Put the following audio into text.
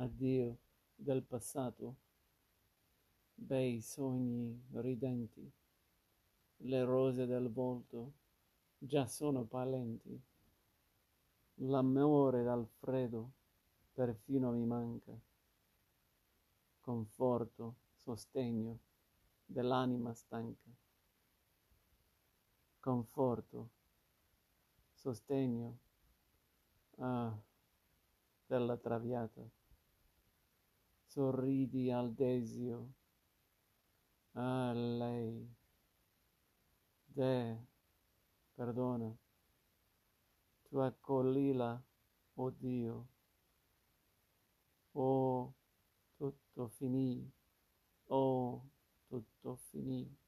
addio del passato, bei sogni ridenti, le rose del volto già sono pallenti, l'amore dal freddo perfino mi manca, conforto, sostegno dell'anima stanca, conforto, sostegno, ah, della traviata. Sorridi al desio, ah, lei, de, perdona, tu accoglila, oh Dio, oh, tutto finì, oh, tutto finì.